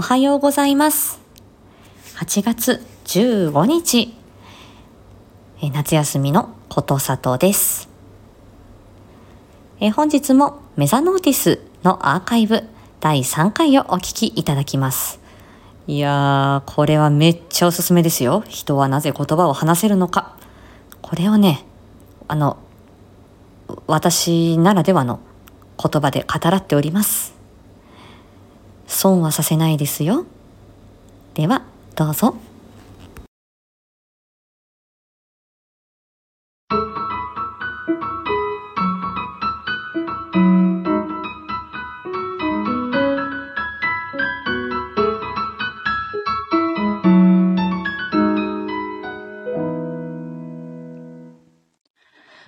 おはようございます。8月15日、え夏休みのことさとです。え本日もメザノーティスのアーカイブ第3回をお聞きいただきます。いやー、これはめっちゃおすすめですよ。人はなぜ言葉を話せるのか。これをね、あの、私ならではの言葉で語らっております。損はさせないですよ。では、どうぞ。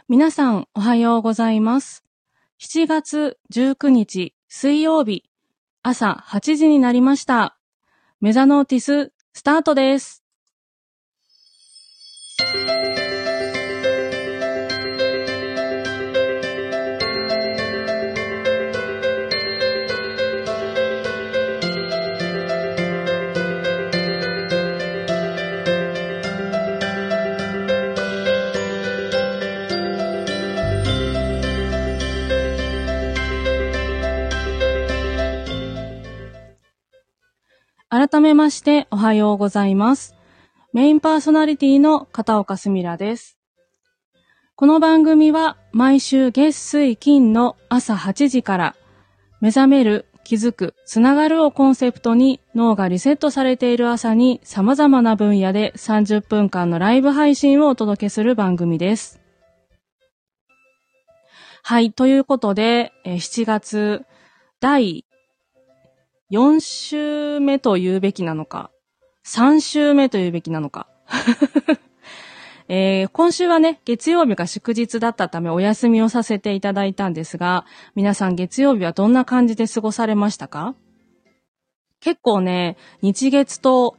皆さん、おはようございます。7月19日水曜日、朝8時になりました。メザノーティス、スタートです。改めまして、おはようございます。メインパーソナリティの片岡すみらです。この番組は毎週月水金の朝8時から目覚める、気づく、つながるをコンセプトに脳がリセットされている朝に様々な分野で30分間のライブ配信をお届けする番組です。はい、ということで、7月第4週目と言うべきなのか、3週目と言うべきなのか。えー今週はね、月曜日が祝日だったためお休みをさせていただいたんですが、皆さん月曜日はどんな感じで過ごされましたか？結構ね、日月と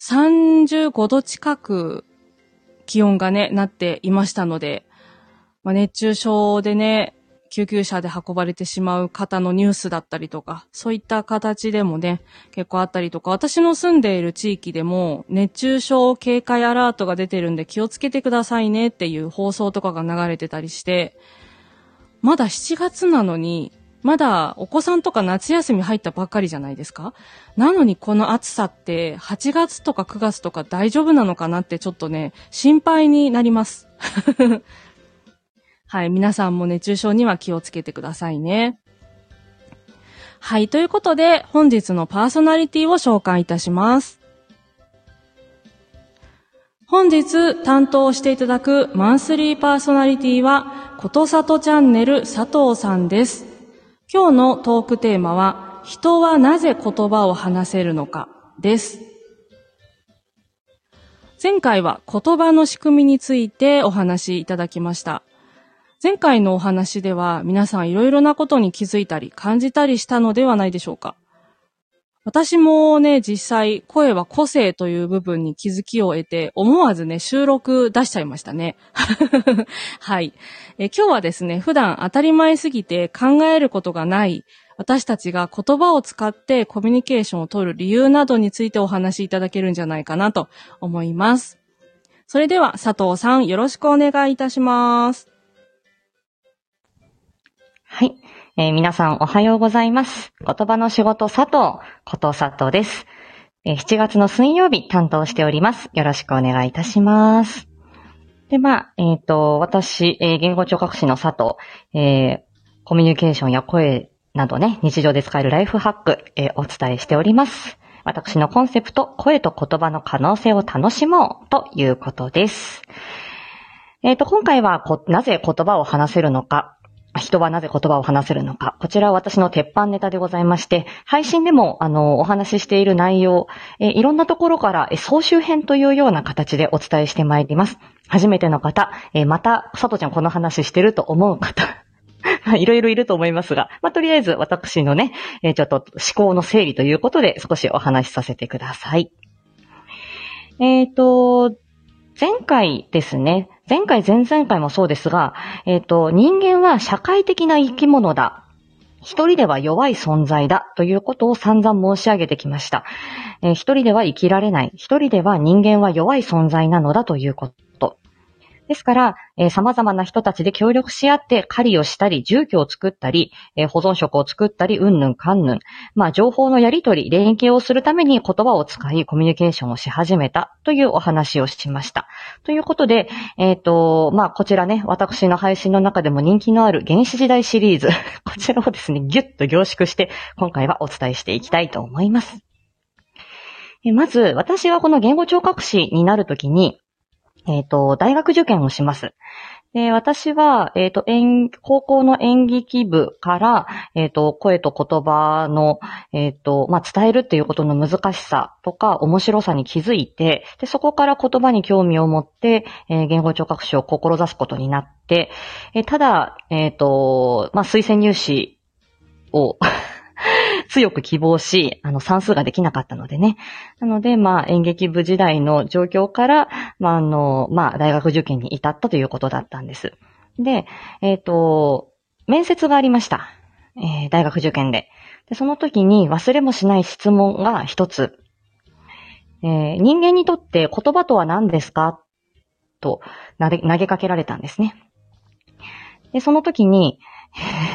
35度近く気温がね、なっていましたので、まあ、熱中症でね、救急車で運ばれてしまう方のニュースだったりとか、そういった形でもね、結構あったりとか、私の住んでいる地域でも熱中症警戒アラートが出てるんで気をつけてくださいねっていう放送とかが流れてたりして、まだ7月なのに、まだお子さんとか夏休み入ったばっかりじゃないですか？なのにこの暑さって8月とか9月とか大丈夫なのかなってちょっとね、心配になります。はい、皆さんも熱中症には気をつけてくださいね。はい、ということで、本日のパーソナリティを紹介いたします。本日担当していただくマンスリーパーソナリティは、ことさとチャンネル佐藤さんです。今日のトークテーマは、人はなぜ言葉を話せるのかです。前回は言葉の仕組みについてお話しいただきました。前回のお話では皆さんいろいろなことに気づいたり感じたりしたのではないでしょうか。私もね、実際声は個性という部分に気づきを得て思わずね、収録出しちゃいましたね。はいえ。今日はですね、普段当たり前すぎて考えることがない私たちが言葉を使ってコミュニケーションを取る理由などについてお話しいただけるんじゃないかなと思います。それでは佐藤さんよろしくお願いいたします。はい。えー皆さんおはようございます。言葉の仕事佐藤、こと佐藤です。えー7月の水曜日担当しております。よろしくお願いいたします。で、まあ、えっ、と、私、えー言語聴覚士の佐藤、えーコミュニケーションや声などね、日常で使えるライフハック、えーお伝えしております。私のコンセプト、声と言葉の可能性を楽しもうということです。えっ、と、今回はこ、なぜ言葉を話せるのか、人はなぜ言葉を話せるのか。こちらは私の鉄板ネタでございまして、配信でも、あの、お話ししている内容、えいろんなところから、え総集編というような形でお伝えしてまいります。初めての方、えまた、佐藤ちゃんこの話してると思う方、いろいろいると思いますが、まあ、とりあえず私のね、えちょっと思考の整理ということで少しお話しさせてください。えっ、と、前回ですね。前回、前々回もそうですが、えっ、と、人間は社会的な生き物だ。一人では弱い存在だということを散々申し上げてきました。えー一人では生きられない。一人では人間は弱い存在なのだということ。ですから、えー様々な人たちで協力し合って狩りをしたり、住居を作ったり、えー保存食を作ったり、うんぬんかんぬん。まあ、情報のやり取り、連携をするために言葉を使い、コミュニケーションをし始めたというお話をしました。ということで、えっ、と、まあ、こちらね、私の配信の中でも人気のある原始時代シリーズ、こちらをですね、ギュッと凝縮して、今回はお伝えしていきたいと思います。まず、私はこの言語聴覚士になるときに、えっ、と、大学受験をします。で私は、えっ、と、演、高校の演劇部から、えっ、と、声と言葉の、えっ、と、まあ、伝えるっていうことの難しさとか、面白さに気づいて、で、そこから言葉に興味を持って、え言語聴覚士を志すことになって、えただ、えっ、と、まあ、推薦入試を強く希望し、あの、算数ができなかったのでね。なので、まあ、演劇部時代の状況から、まあ、あの、まあ、大学受験に至ったということだったんです。で、えっ、と、面接がありました。えー大学受験でで。その時に忘れもしない質問が一つ。えー人間にとって言葉とは何ですか？と投げかけられたんですね。で、その時に、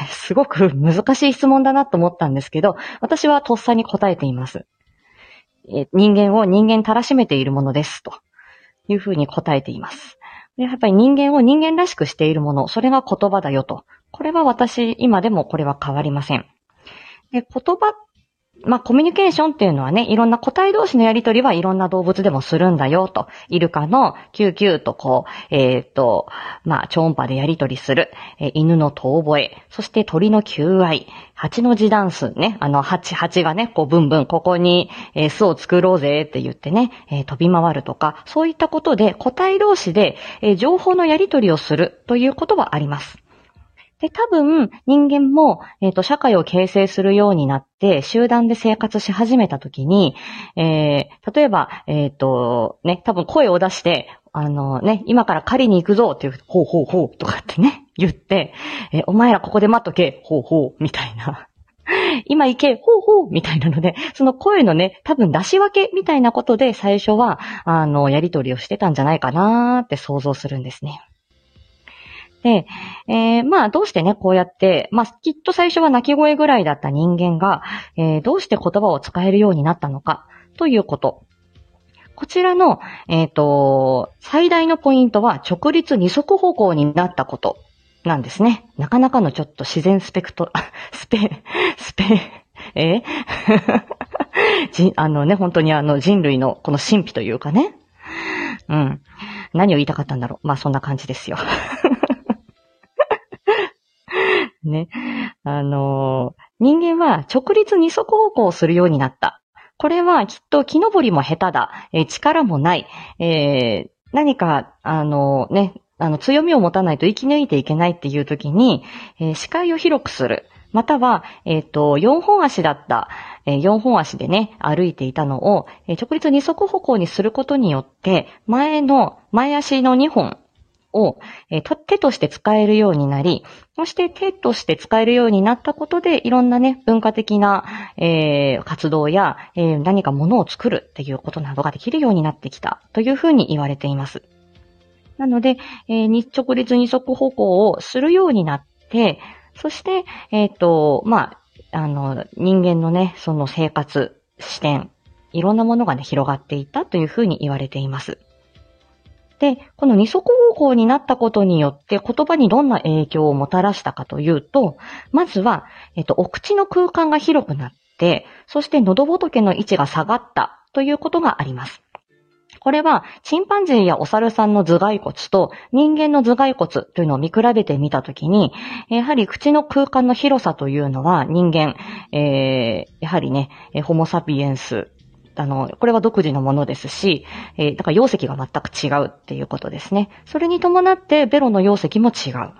すごく難しい質問だなと思ったんですけど、私はとっさに答えています。え人間を人間たらしめているものです。というふうに答えています。やっぱり人間を人間らしくしているもの、それが言葉だよと。これは私、今でもこれは変わりません。で、言葉、まあ、コミュニケーションっていうのはね、いろんな個体同士のやりとりはいろんな動物でもするんだよと。イルカのキューキューとこう、えっ、と、まあ、超音波でやりとりする。えー犬の遠吠え。そして鳥の求愛。8の字ダンスね。あの、蜂、蜂がね、こう、ブンブン、ここに、えー巣を作ろうぜって言ってね、えー飛び回るとか、そういったことで個体同士で、えー情報のやりとりをするということはあります。で、多分、人間も、えっ、と、社会を形成するようになって、集団で生活し始めたときに、えー例えば、えっ、と、ね、多分声を出して、あのね、今から狩りに行くぞっていう、ほうほうほうとかってね、言って、えーお前らここで待っとけ、ほうほう、みたいな。今行け、ほうほう、みたいなので、その声のね、多分出し分けみたいなことで最初は、あの、やりとりをしてたんじゃないかなーって想像するんですね。で、えーまあ、どうしてね、こうやって、まあ、きっと最初は泣き声ぐらいだった人間が、えーどうして言葉を使えるようになったのか、ということ。こちらの、えっ、と、最大のポイントは直立二足歩行になったことなんですね。なかなかのちょっと自然スペクト、スペ、スペ、え？あのね、本当にあの人類のこの神秘というかね。うん。何を言いたかったんだろう。まあそんな感じですよ。ね。あの人間は直立二足歩行するようになった。これはきっと木登りも下手だ。えー力もない。えー何か、あのね、あの、強みを持たないと生き抜いていけないっていう時に、えー視界を広くする。または、えっ、と、4本足だった、え4本足でね、歩いていたのを、えー直立二足歩行にすることによって、前の、前足の2本を、えーと手として使えるようになり、そして手として使えるようになったことで、いろんなね、文化的な、えー活動や、えー何か物を作るっていうことなどができるようになってきたというふうに言われています。なので、えー日直立二足歩行をするようになって、そして、えっ、と、まあ、あの、人間のね、その生活、視点、いろんなものがね、広がっていったというふうに言われています。で、この二足歩行になったことによって言葉にどんな影響をもたらしたかというと、まずは、えっと、お口の空間が広くなって、そして喉仏の位置が下がったということがあります。これは、チンパンジーやお猿さんの頭蓋骨と人間の頭蓋骨というのを見比べてみたときに、やはり口の空間の広さというのは人間、えーやはりね、ホモサピエンス、あの、これは独自のものですし、えーだから容積が全く違うっていうことですね。それに伴ってベロの容積も違う。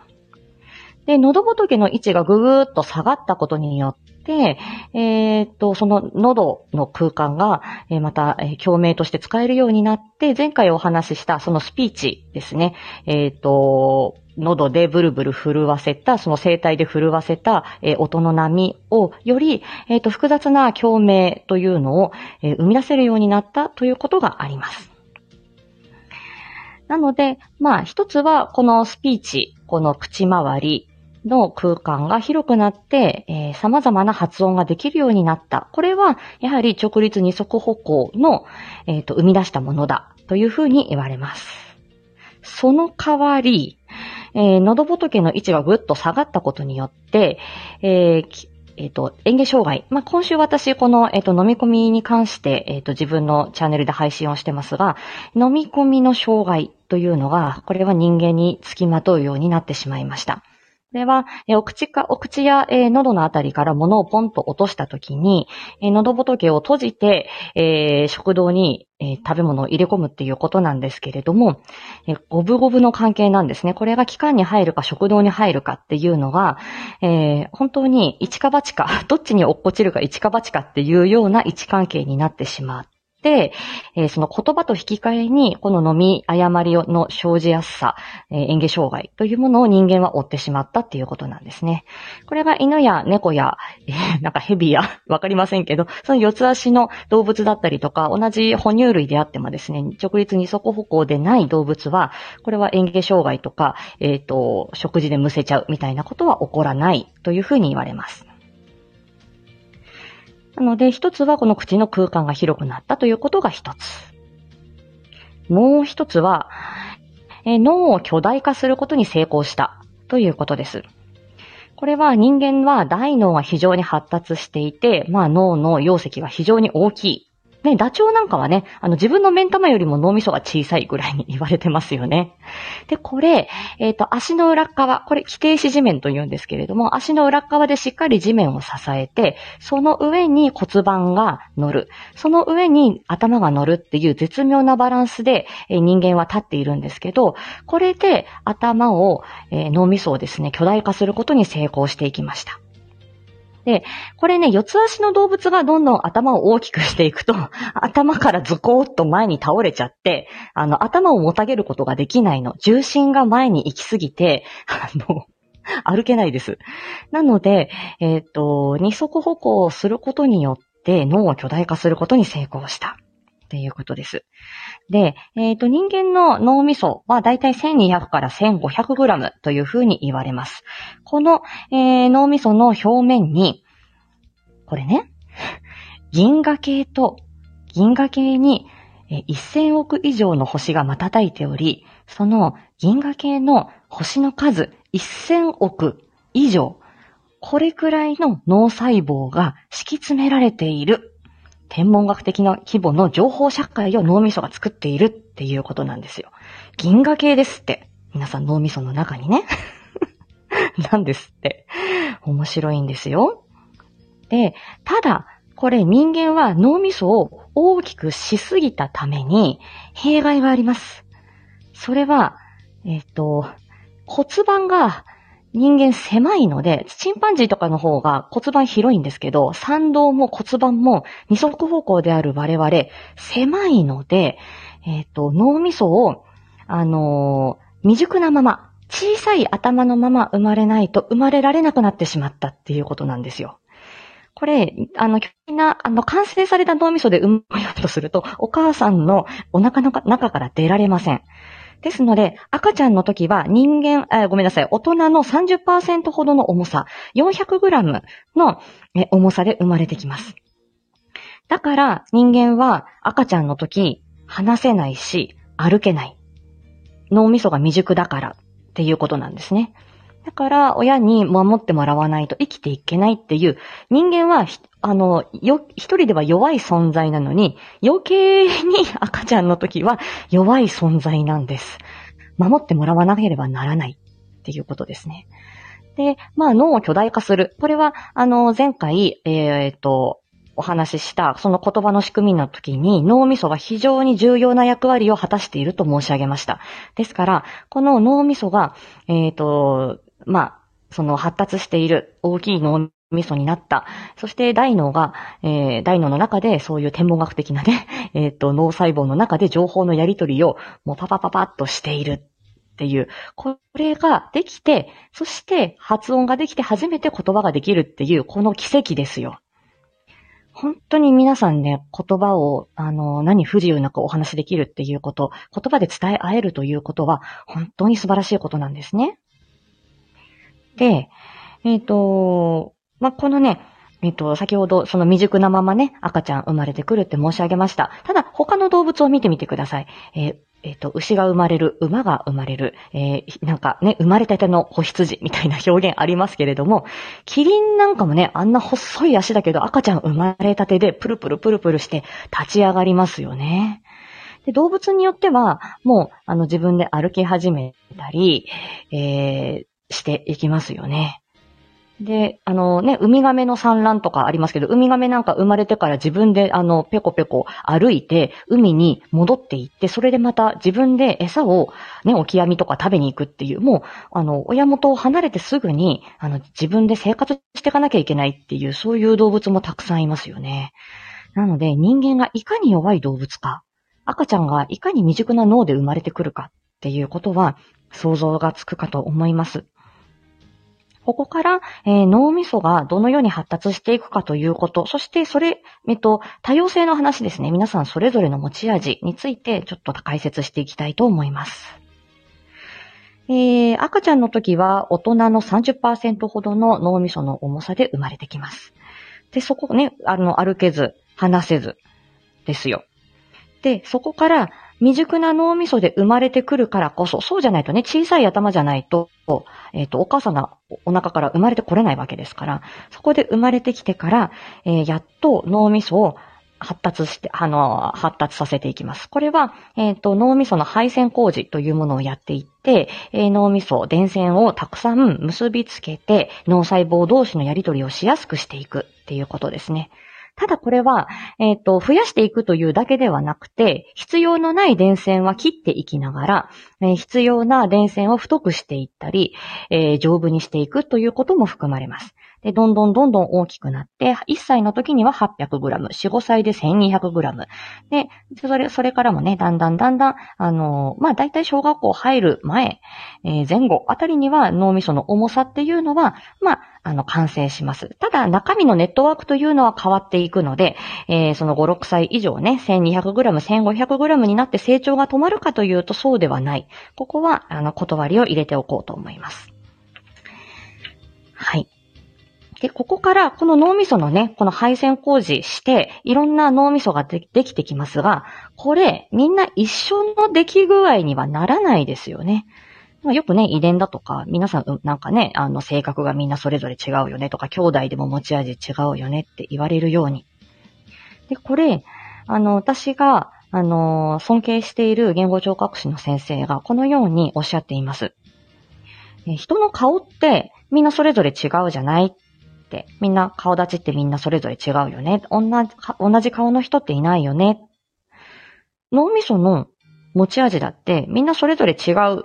で、喉仏の位置がぐぐーっと下がったことによって、えーっと、その喉の空間が、えーまた、えー共鳴として使えるようになって、前回お話ししたそのスピーチですね。えーっと、喉でブルブル震わせた、その声帯で震わせた、えー音の波をより、えっ、と、複雑な共鳴というのを、えー生み出せるようになったということがあります。なので、まあ、一つは、このスピーチ、この口周りの空間が広くなって、えー様々な発音ができるようになった。これは、やはり直立二足歩行の、えっ、と、生み出したものだ、というふうに言われます。その代わり、えー喉仏の位置がぐっと下がったことによって、えーえっ、と、嚥下障害。まあ、今週私、この、えっ、と、飲み込みに関して、えっ、と、自分のチャンネルで配信をしてますが、飲み込みの障害というのが、これは人間につきまとうようになってしまいました。これは、えお口か、お口や、え喉のあたりから物をポンと落としたときに、え喉仏を閉じて、え食道に、え食べ物を入れ込むっていうことなんですけれども、え五分五分の関係なんですね。これが気管に入るか食道に入るかっていうのが、え本当に一か八か、どっちに落っこちるか一か八かっていうような位置関係になってしまって、えーその言葉と引き換えに、この飲み誤りの生じやすさ、えー、嚥下障害というものを人間は追ってしまったっていうことなんですね。これが犬や猫や、えーなんか蛇や、わかりませんけど、その四つ足の動物だったりとか、同じ哺乳類であってもですね、直立二足歩行でない動物は、これは嚥下障害とか、えっ、と、食事でむせちゃうみたいなことは起こらないというふうに言われます。なので、一つはこの口の空間が広くなったということが一つ。もう一つは、え脳を巨大化することに成功したということです。これは人間は大脳が非常に発達していて、まあ脳の容積が非常に大きい。ね、ダチョウなんかはね、あの自分の目ん玉よりも脳みそが小さいぐらいに言われてますよね。で、これ、えっ、と、足の裏側、これ、規定子地面と言うんですけれども、足の裏側でしっかり地面を支えて、その上に骨盤が乗る。その上に頭が乗るっていう絶妙なバランスで、えー人間は立っているんですけど、これで頭を、えー脳みそをですね、巨大化することに成功していきました。で、これね、四つ足の動物がどんどん頭を大きくしていくと、頭からズコーッと前に倒れちゃって、あの、頭をもたげることができないの。重心が前に行きすぎて、あの、歩けないです。なので、えっ、と、二足歩行をすることによって脳を巨大化することに成功した。っていうことです。で、えっ、と、人間の脳みそはだいたい1200から1500グラムというふうに言われます。この、えー脳みその表面に、これね、銀河系と銀河系に1000億以上の星が瞬いており、その銀河系の星の数1000億以上、これくらいの脳細胞が敷き詰められている。天文学的な規模の情報社会を脳みそが作っているっていうことなんですよ。銀河系ですって。皆さん脳みその中にね。なんですって。面白いんですよ。で、ただ、これ人間は脳みそを大きくしすぎたために弊害があります。それは、えっ、と、骨盤が人間狭いので、チンパンジーとかの方が骨盤広いんですけど、参道も骨盤も二足歩行である我々、狭いので、えっ、と、脳みそを、あのー未熟なまま、小さい頭のまま生まれないと生まれられなくなってしまったっていうことなんですよ。これ、あの、巨大な、あの、完成された脳みそで生まれようとすると、お母さんのお腹の中から出られません。ですので、赤ちゃんの時は人間、あごめんなさい、大人の30%ほどの重さ、400g のえ重さで生まれてきます。だから人間は赤ちゃんの時、話せないし、歩けない。脳みそが未熟だからっていうことなんですね。だから、親に守ってもらわないと生きていけないっていう、人間は、あの、よ、一人では弱い存在なのに、余計に 赤ちゃんの時は弱い存在なんです。守ってもらわなければならないっていうことですね。で、まあ脳を巨大化する。これは、あの、前回、えっ、と、お話しした、その言葉の仕組みの時に脳みそが非常に重要な役割を果たしていると申し上げました。ですから、この脳みそが、えっ、と、まあ、その発達している大きい脳みそになった。そして大脳が、えー大脳の中でそういう天文学的なね、えっ、と、脳細胞の中で情報のやり取りをもうパパパパッとしている。っていう、これができて、そして発音ができて初めて言葉ができるっていう、この奇跡ですよ。本当に皆さんね、言葉を、あの、何不自由なくお話しできるっていうこと、言葉で伝え合えるということは、本当に素晴らしいことなんですね。で、えっ、ー、と、まあ、このね、えっ、と、先ほど、その未熟なままね、赤ちゃん生まれてくるって申し上げました。ただ、他の動物を見てみてください。えーえっ、と、牛が生まれる、馬が生まれる、えー、なんかね、生まれたての子羊みたいな表現ありますけれども、キリンなんかもね、あんな細い足だけど赤ちゃん生まれたてでプルプルプルプルして立ち上がりますよね。で動物によっては、もう、あの、自分で歩き始めたり、えー、していきますよね。で、あのね、ウミガメの産卵とかありますけど、ウミガメなんか生まれてから自分であの、ペコペコ歩いて、海に戻っていって、それでまた自分で餌をね、オキアミとか食べに行くっていう、もう、あの、親元を離れてすぐに、あの、自分で生活していかなきゃいけないっていう、そういう動物もたくさんいますよね。なので、人間がいかに弱い動物か、赤ちゃんがいかに未熟な脳で生まれてくるかっていうことは、想像がつくかと思います。ここから、えー、脳みそがどのように発達していくかということ、そしてそれ、えっと、多様性の話ですね。皆さんそれぞれの持ち味についてちょっと解説していきたいと思います。えー、赤ちゃんの時は大人の30%ほどの脳みその重さで生まれてきます。で、そこね、あの、歩けず、話せず、ですよ。で、そこから未熟な脳みそで生まれてくるからこそ、そうじゃないとね、小さい頭じゃないと、えっ、ー、と、お母さんのお腹から生まれてこれないわけですから、そこで生まれてきてから、えー、やっと脳みそを発達して、あの、発達させていきます。これは、えっ、ー、と、脳みその配線工事というものをやっていって、えー、脳みそ、電線をたくさん結びつけて、脳細胞同士のやり取りをしやすくしていくっていうことですね。ただこれは、えっ、ー、と、増やしていくというだけではなくて、必要のない電線は切っていきながら、えー、必要な電線を太くしていったり、えー、丈夫にしていくということも含まれます。で、どんどんどんどん大きくなって、1歳の時には 800g、4、5歳で 1200g。で、それ、それからもね、だんだんだんだん、あの、まあ、大体小学校入る前、えー、前後あたりには脳みその重さっていうのは、まあ、あの、完成します。ただ、中身のネットワークというのは変わっていくので、えー、その5、6歳以上ね、1200g、1500g になって成長が止まるかというとそうではない。ここは、あの、断りを入れておこうと思います。はい。で、ここからこの脳みそのね、この配線工事して、いろんな脳みそがでできてきますが、これ、みんな一緒の出来具合にはならないですよね。よくね、遺伝だとか、皆さん、なんかね、あの、性格がみんなそれぞれ違うよねとか、兄弟でも持ち味違うよねって言われるように。で、これ、あの、私が、あの、尊敬している言語聴覚士の先生が、このようにおっしゃっています。人の顔って、みんなそれぞれ違うじゃない。みんな顔立ちってみんなそれぞれ違うよね。同じ同じ顔の人っていないよね。脳みその持ち味だってみんなそれぞれ違う。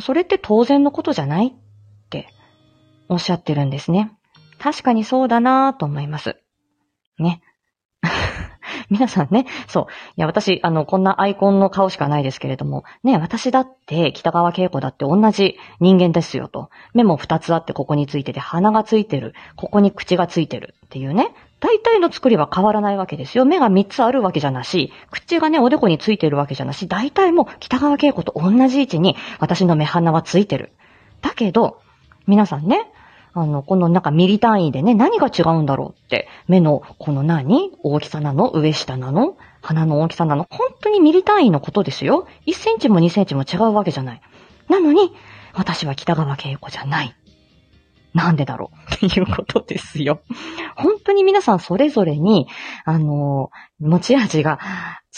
それって当然のことじゃないっておっしゃってるんですね。確かにそうだなぁと思います。ね。皆さんね、そう。いや、私、あの、こんなアイコンの顔しかないですけれども、ね、私だって、北川景子だって同じ人間ですよと。目も二つあってここについてて、鼻がついてる。ここに口がついてるっていうね。大体の作りは変わらないわけですよ。目が三つあるわけじゃなし、口がね、おでこについてるわけじゃなし、大体もう北川景子と同じ位置に私の目鼻はついてる。だけど、皆さんね、あの、このなんかミリ単位でね、何が違うんだろうって、目のこの何大きさなの上下なの鼻の大きさなの本当にミリ単位のことですよ。1センチも2センチも違うわけじゃない。なのに、私は北川景子じゃない。なんでだろうっていうことですよ。本当に皆さんそれぞれに、あの、持ち味が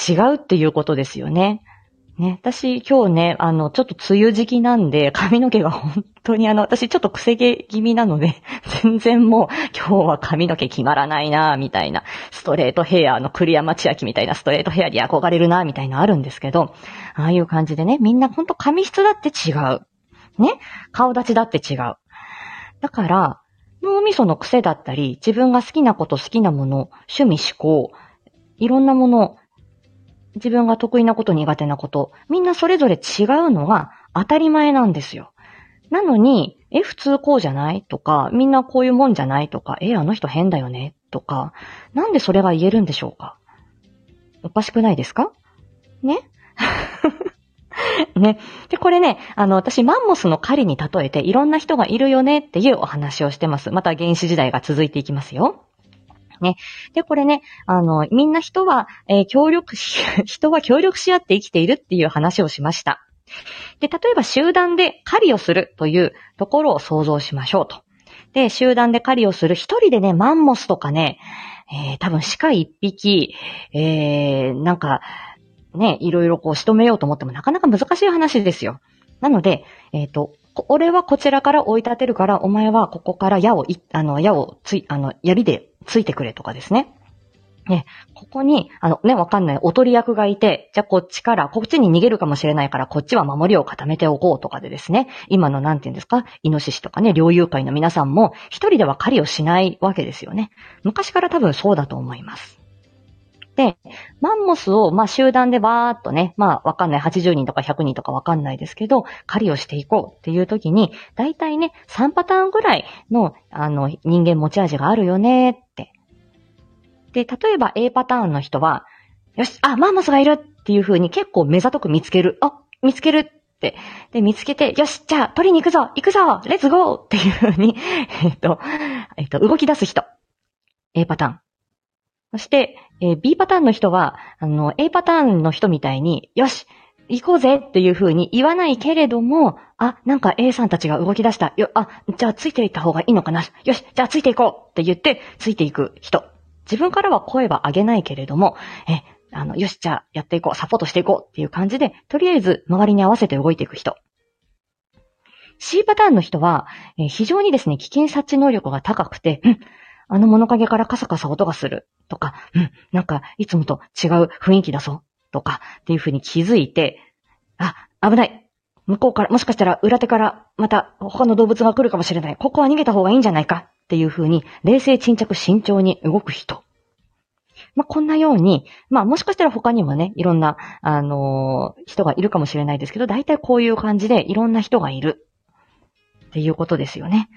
違うっていうことですよね。ね、私今日ね、あの、ちょっと梅雨時期なんで、髪の毛が本当にあの、私ちょっと癖毛気味なので、全然もう今日は髪の毛決まらないなみたいな、ストレートヘアの栗山千明みたいなストレートヘアに憧れるなみたいなあるんですけど、ああいう感じでね、みんな本当髪質だって違う。ね、顔立ちだって違う。だから、脳みその癖だったり、自分が好きなこと好きなもの、趣味思考、いろんなもの自分が得意なこと苦手なこと、みんなそれぞれ違うのが当たり前なんですよ。なのに、え、普通こうじゃないとか、みんなこういうもんじゃないとか、え、あの人変だよねとか、なんでそれが言えるんでしょうか？おかしくないですか？ね？ね。で、これね、あの、私、マンモスの狩りに例えて、いろんな人がいるよねっていうお話をしてます。また原始時代が続いていきますよ。ね。で、これね、あの、みんな人は、えー、協力し、人は協力し合って生きているっていう話をしました。で、例えば集団で狩りをするというところを想像しましょうと。で、集団で狩りをする一人でね、マンモスとかね、えー、多分鹿一匹、えー、なんか、ね、いろいろこう仕留めようと思ってもなかなか難しい話ですよ。なので、えっ、ー、と、俺はこちらから追い立てるから、お前はここから矢を、あの、矢をつい、あの、槍でついてくれとかですね。ね、ここに、あのね、わかんない、おとり役がいて、じゃあこっちから、こっちに逃げるかもしれないから、こっちは守りを固めておこうとかでですね、今のなんて言うんですか、イノシシとかね、猟友会の皆さんも、一人では狩りをしないわけですよね。昔から多分そうだと思います。で、マンモスを、まあ、集団でバーっとね、まあ、わかんない、80人とか100人とかわかんないですけど、狩りをしていこうっていう時に、だいたいね、3パターンぐらいの、あの、人間持ち味があるよねってで、例えば A パターンの人は、よし、あ、マンモスがいるっていう風に結構目ざとく見つける。あ、見つけるって。で、見つけて、よし、じゃあ、取りに行くぞ行くぞレッツゴーっていう風に、えっと、えっと、動き出す人。A パターン。そして、えー、B パターンの人は、あの、A パターンの人みたいに、よし行こうぜっていう風に言わないけれども、あ、なんか A さんたちが動き出した。よ、あ、じゃあついていった方がいいのかな。よし、じゃあついていこうって言って、ついていく人。自分からは声は上げないけれども、え、あの、よし、じゃあやっていこう、サポートしていこうっていう感じで、とりあえず周りに合わせて動いていく人。C パターンの人は、え、非常にですね、危険察知能力が高くて、うん、あの物陰からカサカサ音がするとか、うん、なんかいつもと違う雰囲気だぞとかっていうふうに気づいて、あ、危ない。向こうから、もしかしたら裏手からまた他の動物が来るかもしれない。ここは逃げた方がいいんじゃないかっていう風に、冷静沈着慎重に動く人。まあ、こんなように、まあ、もしかしたら他にもね、いろんな、あのー、人がいるかもしれないですけど、大体こういう感じでいろんな人がいる。っていうことですよね。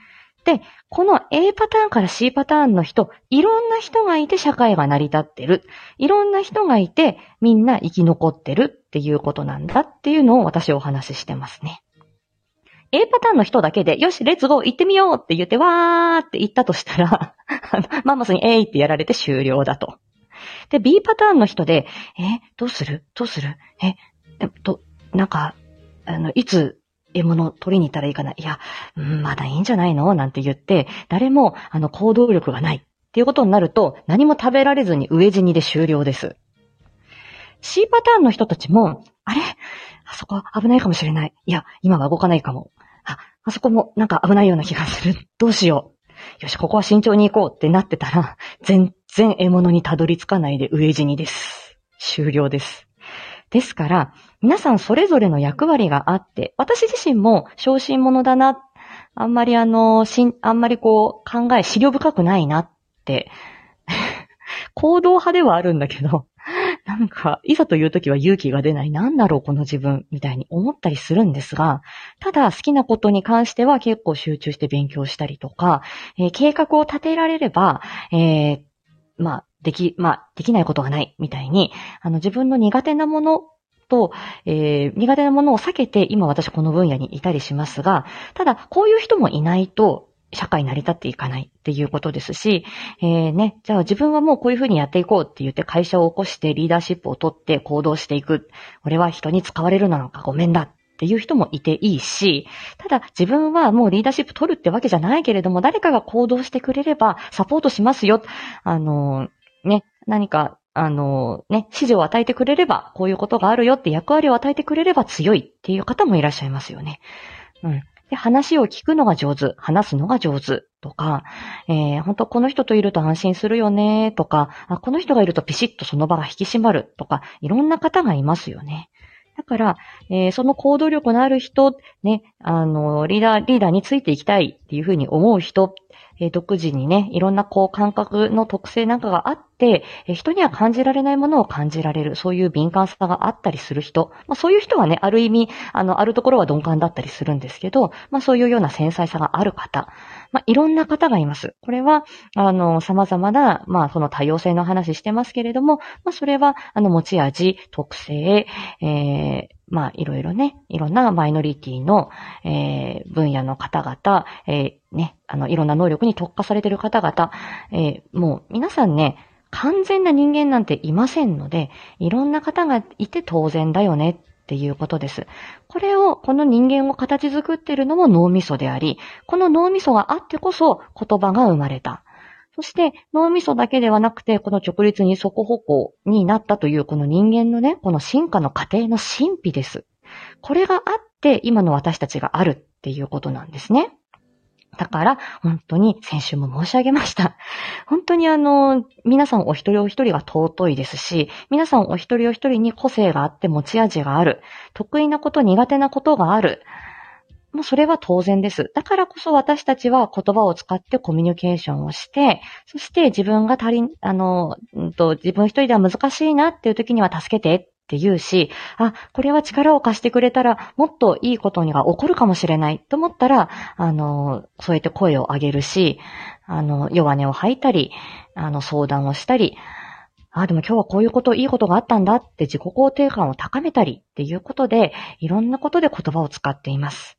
で、この A パターンから C パターンの人、いろんな人がいて社会が成り立ってる。いろんな人がいてみんな生き残ってるっていうことなんだっていうのを私お話ししてますね。A パターンの人だけで、よし、レッツゴー行ってみようって言って、わーって言ったとしたら マンモスにえいってやられて終了だと。で、B パターンの人で、え、どうする？どうする？え、えっと、なんか、あの、いつ獲物を取りに行ったらいいかないや、まだいいんじゃないの？なんて言って、誰も、あの、行動力がないっていうことになると、何も食べられずに飢え死にで終了です。C パターンの人たちも、あれ？あそこ危ないかもしれない。いや、今は動かないかも。あ、あそこもなんか危ないような気がする。どうしよう。よし、ここは慎重に行こうってなってたら、全然獲物にたどり着かないで飢え死にです。終了です。ですから、皆さんそれぞれの役割があって、私自身も小心者だな、あんまりあの、しん、あんまりこう考え、資料深くないなって 行動派ではあるんだけど、なんか、いざという時は勇気が出ない。なんだろう、この自分、みたいに思ったりするんですが、ただ好きなことに関しては結構集中して勉強したりとか、えー、計画を立てられれば、えー、まあ、でき、まあ、できないことがない、みたいに、あの、自分の苦手なものと、えー、苦手なものを避けて、今私この分野にいたりしますが、ただ、こういう人もいないと、社会成り立っていかないっていうことですし、えー、ね、じゃあ自分はもうこういうふうにやっていこうって言って会社を起こしてリーダーシップを取って行動していく。俺は人に使われるなのかごめんだっていう人もいていいし、ただ自分はもうリーダーシップ取るってわけじゃないけれども、誰かが行動してくれればサポートしますよ。あの、ね、何かあの、ね、指示を与えてくれれば、こういうことがあるよって役割を与えてくれれば強いっていう方もいらっしゃいますよね。うん。で、話を聞くのが上手、話すのが上手とか、えー、本当この人といると安心するよねとかあ、この人がいるとピシッとその場が引き締まるとか、いろんな方がいますよね。だから、えー、その行動力のある人、ね、あの、リーダー、リーダーについていきたいっていうふうに思う人、えー、独自にね、いろんなこう感覚の特性なんかがあって、人には感じられないものを感じられる、そういう敏感さがあったりする人、まあ、そういう人はね、ある意味、あの、あるところは鈍感だったりするんですけど、まあ、そういうような繊細さがある方、まあ、いろんな方がいます。これは、あの、様々な、まあ、その多様性の話してますけれども、まあ、それは、あの、持ち味、特性、えーまあ、いろいろね、いろんなマイノリティの、えー分野の方々、えーね、あの、いろんな能力に特化されている方々、えーもう皆さんね、完全な人間なんていませんので、いろんな方がいて当然だよねっていうことです。これを、この人間を形作ってるのも脳みそであり、この脳みそがあってこそ言葉が生まれた。そして脳みそだけではなくて、この直立に底歩行になったというこの人間のね、この進化の過程の神秘です。これがあって今の私たちがあるっていうことなんですね。だから、本当に先週も申し上げました。本当にあの、皆さんお一人お一人が尊いですし、皆さんお一人お一人に個性があって持ち味がある。得意なこと、苦手なことがある。もうそれは当然です。だからこそ私たちは言葉を使ってコミュニケーションをして、そして自分が足りん、あの、うんと、自分一人では難しいなっていう時には助けてって言うし、あ、これは力を貸してくれたらもっといいことが起こるかもしれないと思ったら、あの、そうやって声を上げるし、あの、弱音を吐いたり、あの、相談をしたり、あ、でも今日はこういうこと、いいことがあったんだって自己肯定感を高めたりっていうことで、いろんなことで言葉を使っています。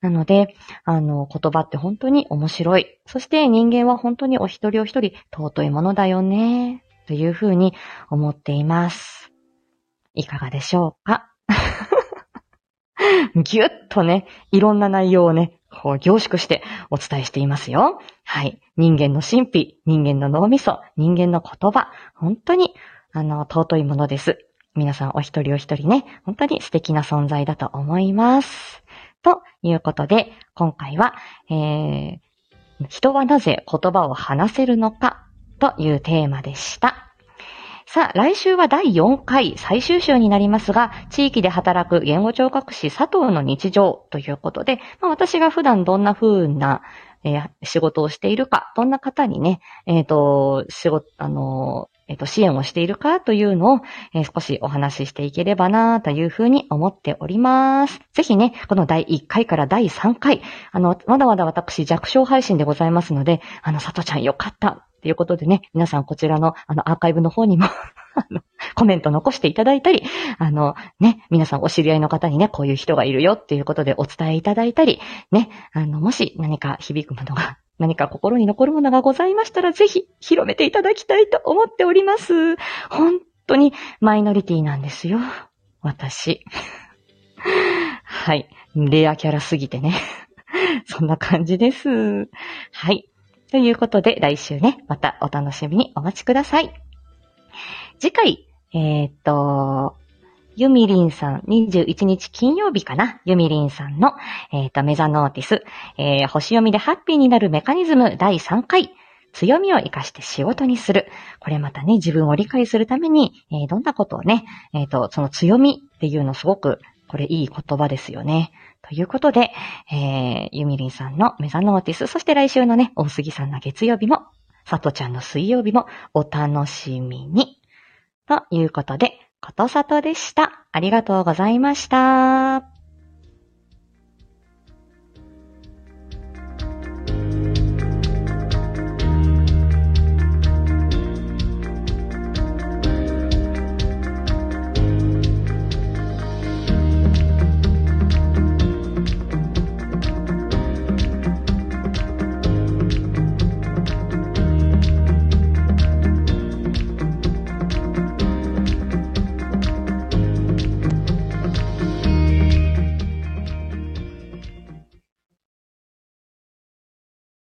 なので、あの、言葉って本当に面白い。そして人間は本当にお一人お一人尊いものだよね、というふうに思っています。いかがでしょうか？ぎゅっとね、いろんな内容をね、こう凝縮してお伝えしていますよ。はい。人間の神秘、人間の脳みそ、人間の言葉、本当に、あの、尊いものです。皆さんお一人お一人ね、本当に素敵な存在だと思います。ということで、今回は、えー、人はなぜ言葉を話せるのかというテーマでした。さあ、来週は第4回最終週になりますが、地域で働く言語聴覚士佐藤の日常ということで、まあ、私が普段どんな風な、えー仕事をしているか、どんな方にね、えっ、と、仕事、あのえっ、と、支援をしているかというのを、えー少しお話ししていければなというふうに思っております。ぜひね、この第1回から第3回、あの、まだまだ私弱小配信でございますので、あの、佐藤ちゃんよかったっていうことでね、皆さんこちらのあのアーカイブの方にも コメント残していただいたり、あのね、皆さんお知り合いの方にね、こういう人がいるよっていうことでお伝えいただいたり、ね、あの、もし何か響くものが、何か心に残るものがございましたら、ぜひ広めていただきたいと思っております。本当にマイノリティなんですよ。私。はい。レアキャラすぎてね。そんな感じです。はい。ということで、来週ね、またお楽しみにお待ちください。次回、えーっと、ゆみりんさん、21日金曜日かな？ゆみりんさんの、えーと、メザノーティス、えー星読みでハッピーになるメカニズム第3回、強みを活かして仕事にする。これまたね、自分を理解するために、えーどんなことをね、えーと、その強みっていうのすごく、これいい言葉ですよね。ということで、えー、ゆみりんさんのメザノーティス、そして来週のね、大杉さんの月曜日も、さとちゃんの水曜日もお楽しみに。ということで、ことさとでした。ありがとうございました。